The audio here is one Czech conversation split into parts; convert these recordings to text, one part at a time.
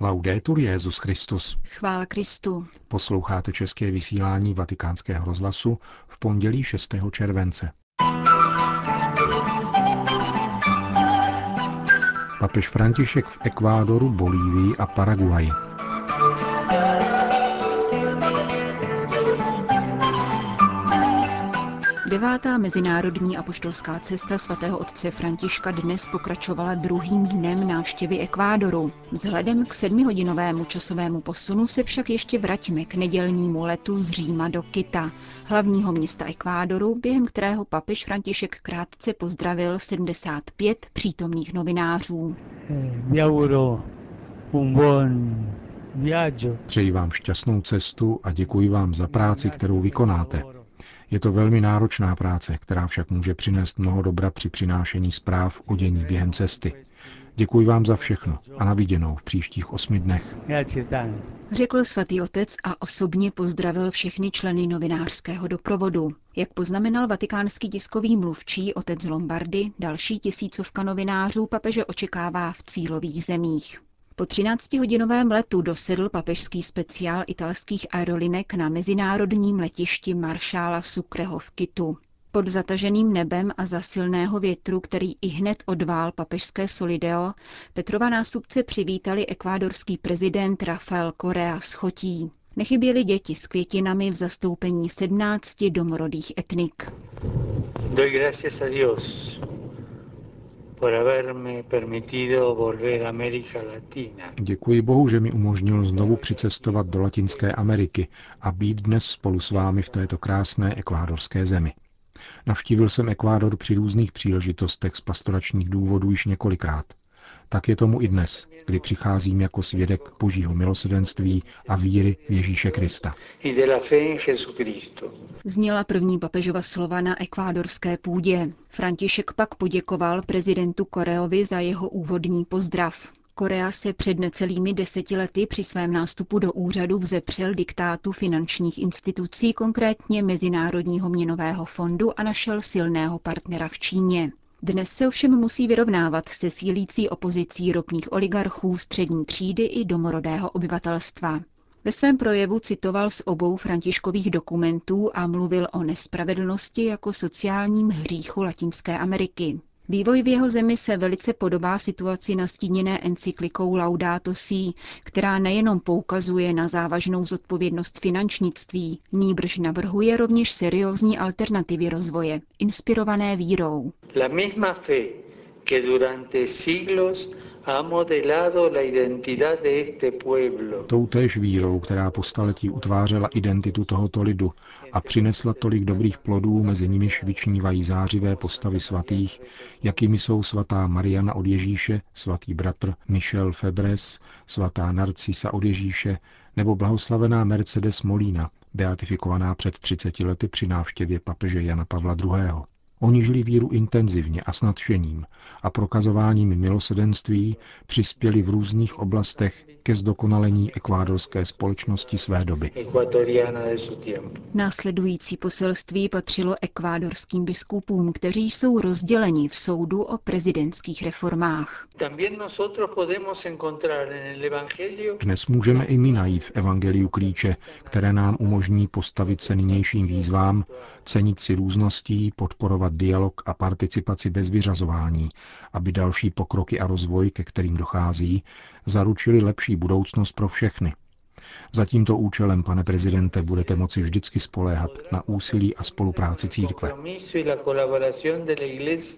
Laudetur Jezus Christus. Chvál Kristu. Posloucháte české vysílání Vatikánského rozhlasu v pondělí 6. července. Papež František v Ekvádoru, Bolívii a Paraguaji. Devátá mezinárodní apoštolská cesta svatého otce Františka dnes pokračovala druhým dnem návštěvy Ekvádoru. Vzhledem k sedmihodinovému časovému posunu se však ještě vraťme k nedělnímu letu z Říma do Kita, hlavního města Ekvádoru, během kterého papež František krátce pozdravil 75 přítomných novinářů. Přeji vám šťastnou cestu a děkuji vám za práci, kterou vykonáte. Je to velmi náročná práce, která však může přinést mnoho dobra při přinášení zpráv o dění během cesty. Děkuji vám za všechno a na viděnou v příštích osmi dnech. Řekl svatý otec a osobně pozdravil všechny členy novinářského doprovodu. Jak poznamenal vatikánský tiskový mluvčí otec Lombardy, další tisícovka novinářů papeže očekává v cílových zemích. Po 13-hodinovém letu dosedl papežský speciál italských aerolinek na mezinárodním letišti maršála Sucreho v Kitu. Pod zataženým nebem a za silného větru, který i hned odvál papežské Solideo, Petrova nástupce přivítali ekvádorský prezident Rafael Correa s chotí. Nechyběly děti s květinami v zastoupení 17 domorodých etnik. Doy gracias a Dios Děkuji Bohu, že mi umožnil znovu přicestovat do Latinské Ameriky a být dnes spolu s vámi v této krásné ekvádorské zemi. Navštívil jsem Ekvádor při různých příležitostech z pastoračních důvodů již několikrát. Tak je tomu i dnes, kdy přicházím jako svědek božího milosedenství a víry v Ježíše Krista. Zněla první papežova slova na ekvádorské půdě. František pak poděkoval prezidentu Koreovi za jeho úvodní pozdrav. Korea se před necelými deseti lety při svém nástupu do úřadu vzepřel diktátu finančních institucí, konkrétně Mezinárodního měnového fondu a našel silného partnera v Číně. Dnes se ovšem musí vyrovnávat se sílící opozicí ropných oligarchů, střední třídy i domorodého obyvatelstva. Ve svém projevu citoval z obou františkových dokumentů a mluvil o nespravedlnosti jako sociálním hříchu Latinské Ameriky. Vývoj v jeho zemi se velice podobá situaci nastíněné encyklikou Laudato Si, která nejenom poukazuje na závažnou zodpovědnost finančnictví, nýbrž navrhuje rovněž seriózní alternativy rozvoje, inspirované vírou. La misma fe que durante siglos Toutéž vírou, která po staletí utvářela identitu tohoto lidu a přinesla tolik dobrých plodů, mezi nimiž vyčnívají zářivé postavy svatých, jakými jsou svatá Mariana od Ježíše, svatý bratr Michel Febres, svatá Narcisa od Ježíše nebo blahoslavená Mercedes Molina, beatifikovaná před 30 lety při návštěvě papeže Jana Pavla II. Oni žili víru intenzivně a s nadšením a prokazováním milosedenství přispěli v různých oblastech ke zdokonalení ekvádorské společnosti své doby. Následující poselství patřilo ekvádorským biskupům, kteří jsou rozděleni v soudu o prezidentských reformách. Dnes můžeme i my najít v Evangeliu klíče, které nám umožní postavit se nynějším výzvám, cenit si růzností, podporovat dialog a participaci bez vyřazování, aby další pokroky a rozvoj, ke kterým dochází, zaručili lepší budoucnost pro všechny. Za tímto účelem, pane prezidente, budete moci vždycky spoléhat na úsilí a spolupráci církve.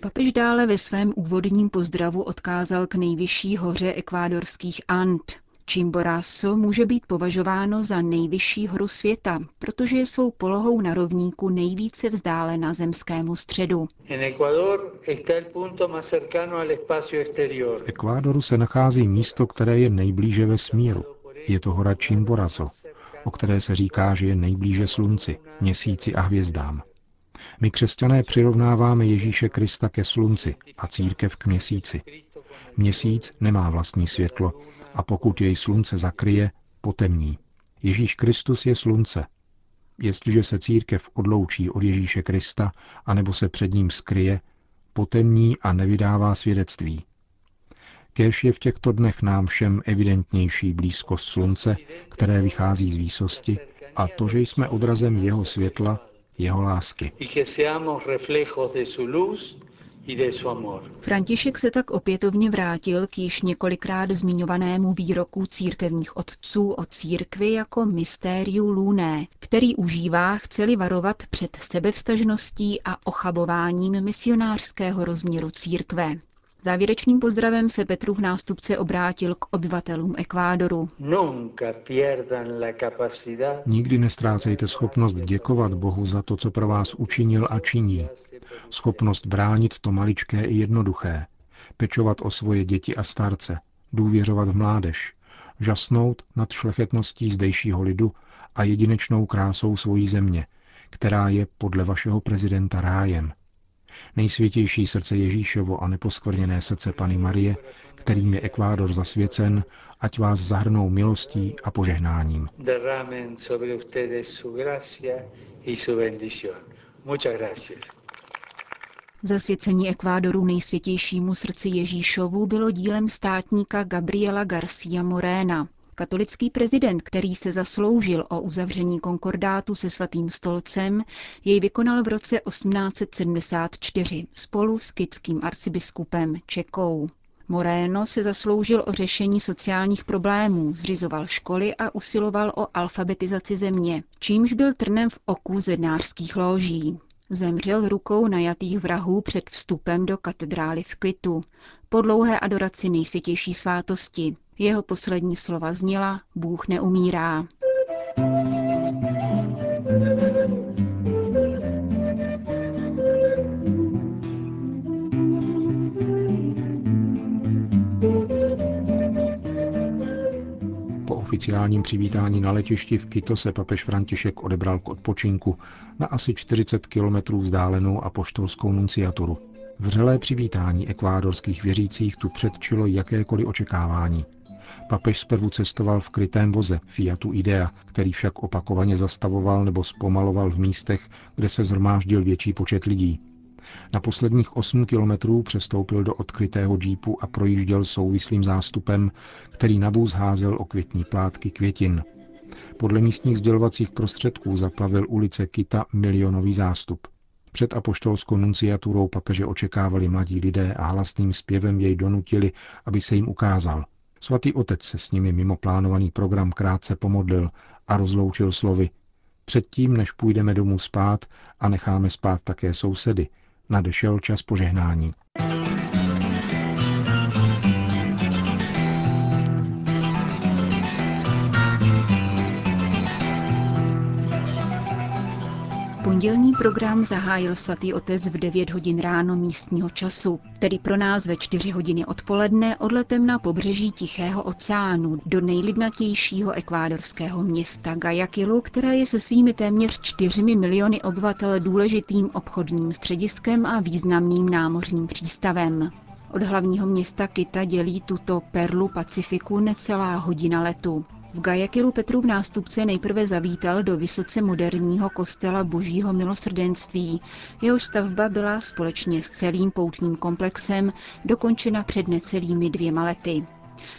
Papež dále ve svém úvodním pozdravu odkázal k nejvyšší hoře ekvádorských And, Chimborazo může být považováno za nejvyšší horu světa, protože je svou polohou na rovníku nejvíce vzdálena zemskému středu. V Ekvádoru se nachází místo, které je nejblíže ve smíru. Je to hora Chimborazo, o které se říká, že je nejblíže slunci, měsíci a hvězdám. My křesťané přirovnáváme Ježíše Krista ke slunci a církev k měsíci. Měsíc nemá vlastní světlo, a pokud jej slunce zakryje, potemní. Ježíš Kristus je slunce. Jestliže se církev odloučí od Ježíše Krista, anebo se před ním skryje, potemní a nevydává svědectví. Kéž je v těchto dnech nám všem evidentnější blízkost slunce, které vychází z výsosti, a to, že jsme odrazem jeho světla, jeho lásky. František se tak opětovně vrátil k již několikrát zmiňovanému výroku církevních otců o církvi jako mystériu luné, který užívá, chceli varovat před sebevstažností a ochabováním misionářského rozměru církve. Závěrečným pozdravem se Petrův nástupce obrátil k obyvatelům Ekvádoru. Nikdy nestrácejte schopnost děkovat Bohu za to, co pro vás učinil a činí. Schopnost bránit to maličké i jednoduché. Pečovat o svoje děti a starce. Důvěřovat v mládež. Žasnout nad šlechetností zdejšího lidu a jedinečnou krásou svojí země, která je podle vašeho prezidenta rájem. Nejsvětější srdce Ježíšovo a neposkvrněné srdce Pany Marie, kterým je Ekvádor zasvěcen, ať vás zahrnou milostí a požehnáním. Zasvěcení Ekvádoru nejsvětějšímu srdci Ježíšovu bylo dílem státníka Gabriela Garcia Morena. Katolický prezident, který se zasloužil o uzavření konkordátu se svatým stolcem, jej vykonal v roce 1874 spolu s kytským arcibiskupem Čekou. Moreno se zasloužil o řešení sociálních problémů, zřizoval školy a usiloval o alfabetizaci země, čímž byl trnem v oku zednářských loží. Zemřel rukou najatých vrahů před vstupem do katedrály v Kvitu, po dlouhé adoraci nejsvětější svátosti. Jeho poslední slova zněla Bůh neumírá. oficiálním přivítání na letišti v Kito se papež František odebral k odpočinku na asi 40 kilometrů vzdálenou apoštolskou nunciaturu. Vřelé přivítání ekvádorských věřících tu předčilo jakékoliv očekávání. Papež zprvu cestoval v krytém voze Fiatu Idea, který však opakovaně zastavoval nebo zpomaloval v místech, kde se zhromáždil větší počet lidí. Na posledních 8 kilometrů přestoupil do odkrytého džípu a projížděl souvislým zástupem, který na vůz házel o květní plátky květin. Podle místních sdělovacích prostředků zaplavil ulice Kita milionový zástup. Před apoštolskou nunciaturou papeže očekávali mladí lidé a hlasným zpěvem jej donutili, aby se jim ukázal. Svatý otec se s nimi mimo plánovaný program krátce pomodlil a rozloučil slovy. Předtím, než půjdeme domů spát a necháme spát také sousedy, nadešel čas požehnání. Pondělní program zahájil svatý otec v 9 hodin ráno místního času, tedy pro nás ve 4 hodiny odpoledne odletem na pobřeží Tichého oceánu do nejlidnatějšího ekvádorského města Guayaquilu, které je se svými téměř 4 miliony obyvatel důležitým obchodním střediskem a významným námořním přístavem. Od hlavního města Kita dělí tuto perlu Pacifiku necelá hodina letu. V Gajakilu Petrův nástupce nejprve zavítal do vysoce moderního kostela Božího milosrdenství. Jehož stavba byla společně s celým poutním komplexem dokončena před necelými dvěma lety.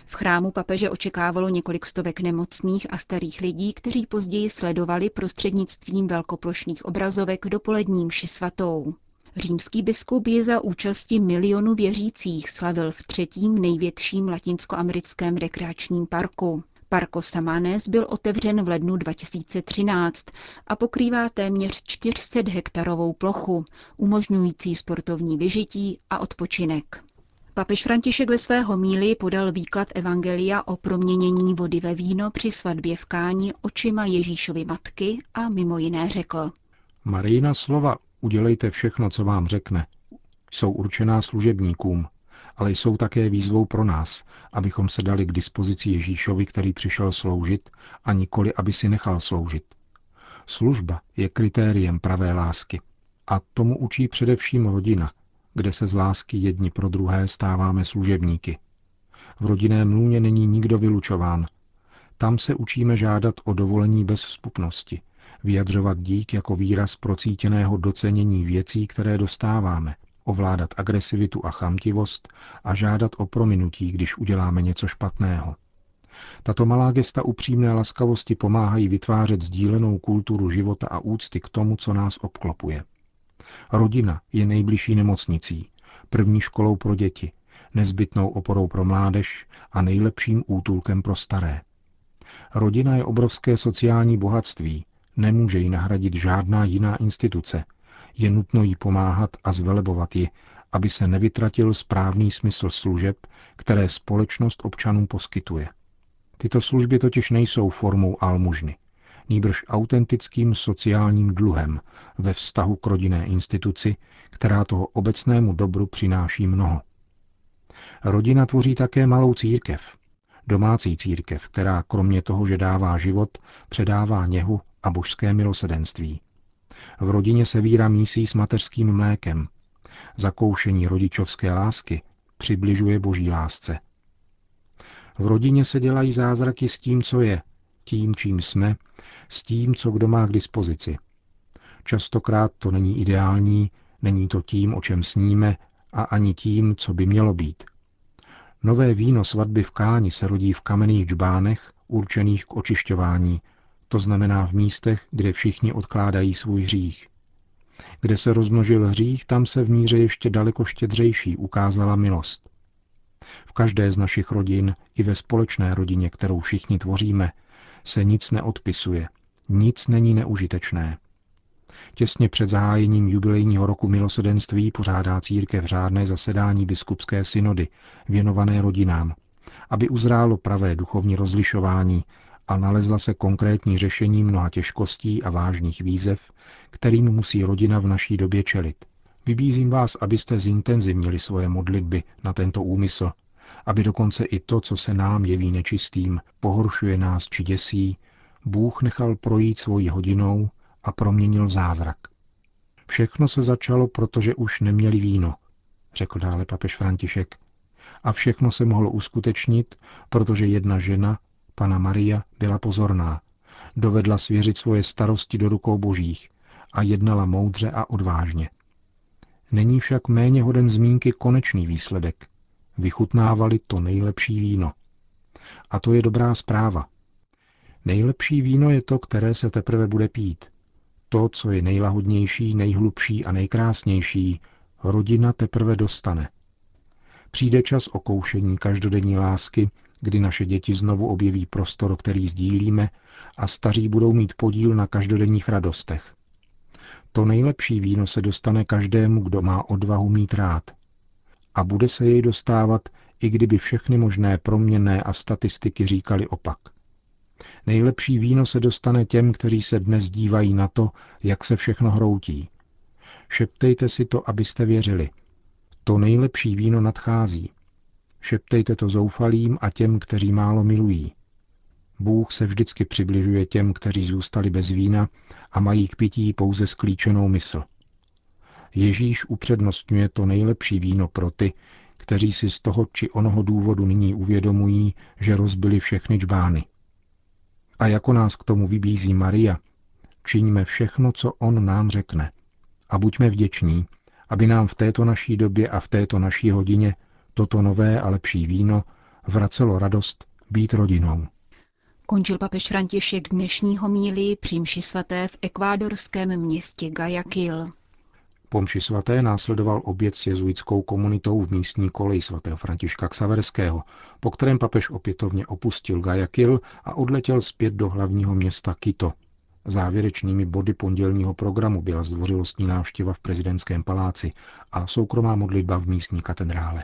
V chrámu papeže očekávalo několik stovek nemocných a starých lidí, kteří později sledovali prostřednictvím velkoplošných obrazovek dopoledním mši svatou. Římský biskup je za účasti milionu věřících slavil v třetím největším latinskoamerickém rekreačním parku. Parco Samanes byl otevřen v lednu 2013 a pokrývá téměř 400 hektarovou plochu, umožňující sportovní vyžití a odpočinek. Papež František ve své homílii podal výklad Evangelia o proměnění vody ve víno při svatbě v Káni očima Ježíšovy matky a mimo jiné řekl. Marijina slova udělejte všechno, co vám řekne, jsou určená služebníkům, ale jsou také výzvou pro nás, abychom se dali k dispozici Ježíšovi, který přišel sloužit, a nikoli, aby si nechal sloužit. Služba je kritériem pravé lásky. A tomu učí především rodina, kde se z lásky jedni pro druhé stáváme služebníky. V rodinném lůně není nikdo vylučován. Tam se učíme žádat o dovolení bez vzpupnosti, vyjadřovat dík jako výraz procítěného docenění věcí, které dostáváme – ovládat agresivitu a chamtivost a žádat o prominutí, když uděláme něco špatného. Tato malá gesta upřímné laskavosti pomáhají vytvářet sdílenou kulturu života a úcty k tomu, co nás obklopuje. Rodina je nejbližší nemocnicí, první školou pro děti, nezbytnou oporou pro mládež a nejlepším útulkem pro staré. Rodina je obrovské sociální bohatství, nemůže ji nahradit žádná jiná instituce. Je nutno jí pomáhat a zvelebovat ji, aby se nevytratil správný smysl služeb, které společnost občanům poskytuje. Tyto služby totiž nejsou formou almužny, nýbrž autentickým sociálním dluhem ve vztahu k rodinné instituci, která toho obecnému dobru přináší mnoho. Rodina tvoří také malou církev, domácí církev, která kromě toho, že dává život, předává něhu a božské milosedenství. V rodině se víra mísí s mateřským mlékem. Zakoušení rodičovské lásky přibližuje boží lásce. V rodině se dělají zázraky s tím, co je, tím, čím jsme, s tím, co kdo má k dispozici. Častokrát to není ideální, není to tím, o čem sníme, a ani tím, co by mělo být. Nové víno svatby v Káni se rodí v kamenných džbánech, určených k očišťování, to znamená v místech, kde všichni odkládají svůj hřích. Kde se rozmnožil hřích, tam se v míře ještě daleko štědřejší ukázala milost. V každé z našich rodin, i ve společné rodině, kterou všichni tvoříme, se nic neodpisuje, nic není neužitečné. Těsně před zahájením jubilejního roku milosedenství pořádá církev řádné zasedání biskupské synody, věnované rodinám, aby uzrálo pravé duchovní rozlišování a nalezla se konkrétní řešení mnoha těžkostí a vážných výzev, kterým musí rodina v naší době čelit. Vybízím vás, abyste zintenzivnili svoje modlitby na tento úmysl, aby dokonce i to, co se nám jeví nečistým, pohoršuje nás či děsí, Bůh nechal projít svojí hodinou a proměnil zázrak. Všechno se začalo, protože už neměli víno, řekl dále papež František. A všechno se mohlo uskutečnit, protože jedna žena, pana Maria, byla pozorná. Dovedla svěřit svoje starosti do rukou božích a jednala moudře a odvážně. Není však méně hoden zmínky konečný výsledek. Vychutnávali to nejlepší víno. A to je dobrá zpráva. Nejlepší víno je to, které se teprve bude pít. To, co je nejlahodnější, nejhlubší a nejkrásnější, rodina teprve dostane. Přijde čas okoušení každodenní lásky, kdy naše děti znovu objeví prostor, který sdílíme a staří budou mít podíl na každodenních radostech. To nejlepší víno se dostane každému, kdo má odvahu mít rád. A bude se jej dostávat, i kdyby všechny možné proměnné a statistiky říkali opak. Nejlepší víno se dostane těm, kteří se dnes dívají na to, jak se všechno hroutí. Šeptejte si to, abyste věřili. To nejlepší víno nadchází. Šeptejte to zoufalým a těm, kteří málo milují. Bůh se vždycky přibližuje těm, kteří zůstali bez vína a mají k pití pouze sklíčenou mysl. Ježíš upřednostňuje to nejlepší víno pro ty, kteří si z toho či onoho důvodu nyní uvědomují, že rozbili všechny čbány. A jako nás k tomu vybízí Maria, čiňme všechno, co on nám řekne. A buďme vděční, aby nám v této naší době a v této naší hodině toto nové a lepší víno vracelo radost být rodinou. Končil papež František dnešní homílii přímši svaté v ekvádorském městě Guayaquil. Po mši svaté následoval oběd s jezuitskou komunitou v místní koleji svatého Františka Ksaverského, po kterém papež opětovně opustil Guayaquil a odletěl zpět do hlavního města Quito. Závěrečnými body pondělního programu byla zdvořilostní návštěva v prezidentském paláci a soukromá modlitba v místní katedrále.